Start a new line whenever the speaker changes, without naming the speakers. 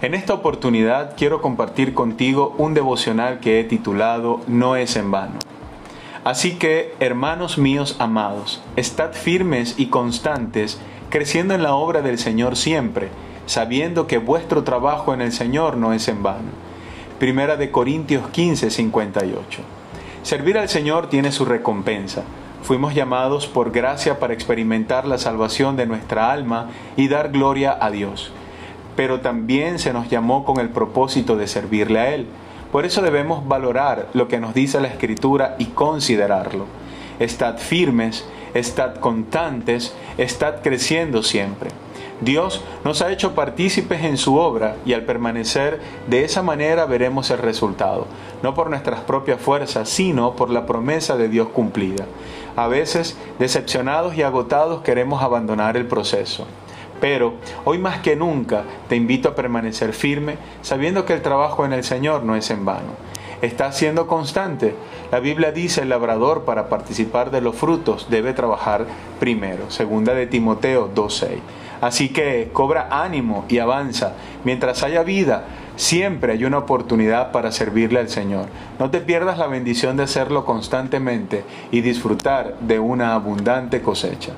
En esta oportunidad quiero compartir contigo un devocional que he titulado No es en vano. Así que, hermanos míos amados, estad firmes y constantes, creciendo en la obra del Señor siempre, sabiendo que vuestro trabajo en el Señor no es en vano. Primera de Corintios 15, 58. Servir al Señor tiene su recompensa. Fuimos llamados por gracia para experimentar la salvación de nuestra alma y dar gloria a Dios pero también se nos llamó con el propósito de servirle a Él. Por eso debemos valorar lo que nos dice la Escritura y considerarlo. Estad firmes, estad constantes, estad creciendo siempre. Dios nos ha hecho partícipes en su obra y al permanecer de esa manera veremos el resultado, no por nuestras propias fuerzas, sino por la promesa de Dios cumplida. A veces, decepcionados y agotados, queremos abandonar el proceso. Pero hoy más que nunca te invito a permanecer firme sabiendo que el trabajo en el Señor no es en vano. Estás siendo constante. La Biblia dice el labrador para participar de los frutos debe trabajar primero. Segunda de Timoteo 2.6. Así que cobra ánimo y avanza. Mientras haya vida, siempre hay una oportunidad para servirle al Señor. No te pierdas la bendición de hacerlo constantemente y disfrutar de una abundante cosecha.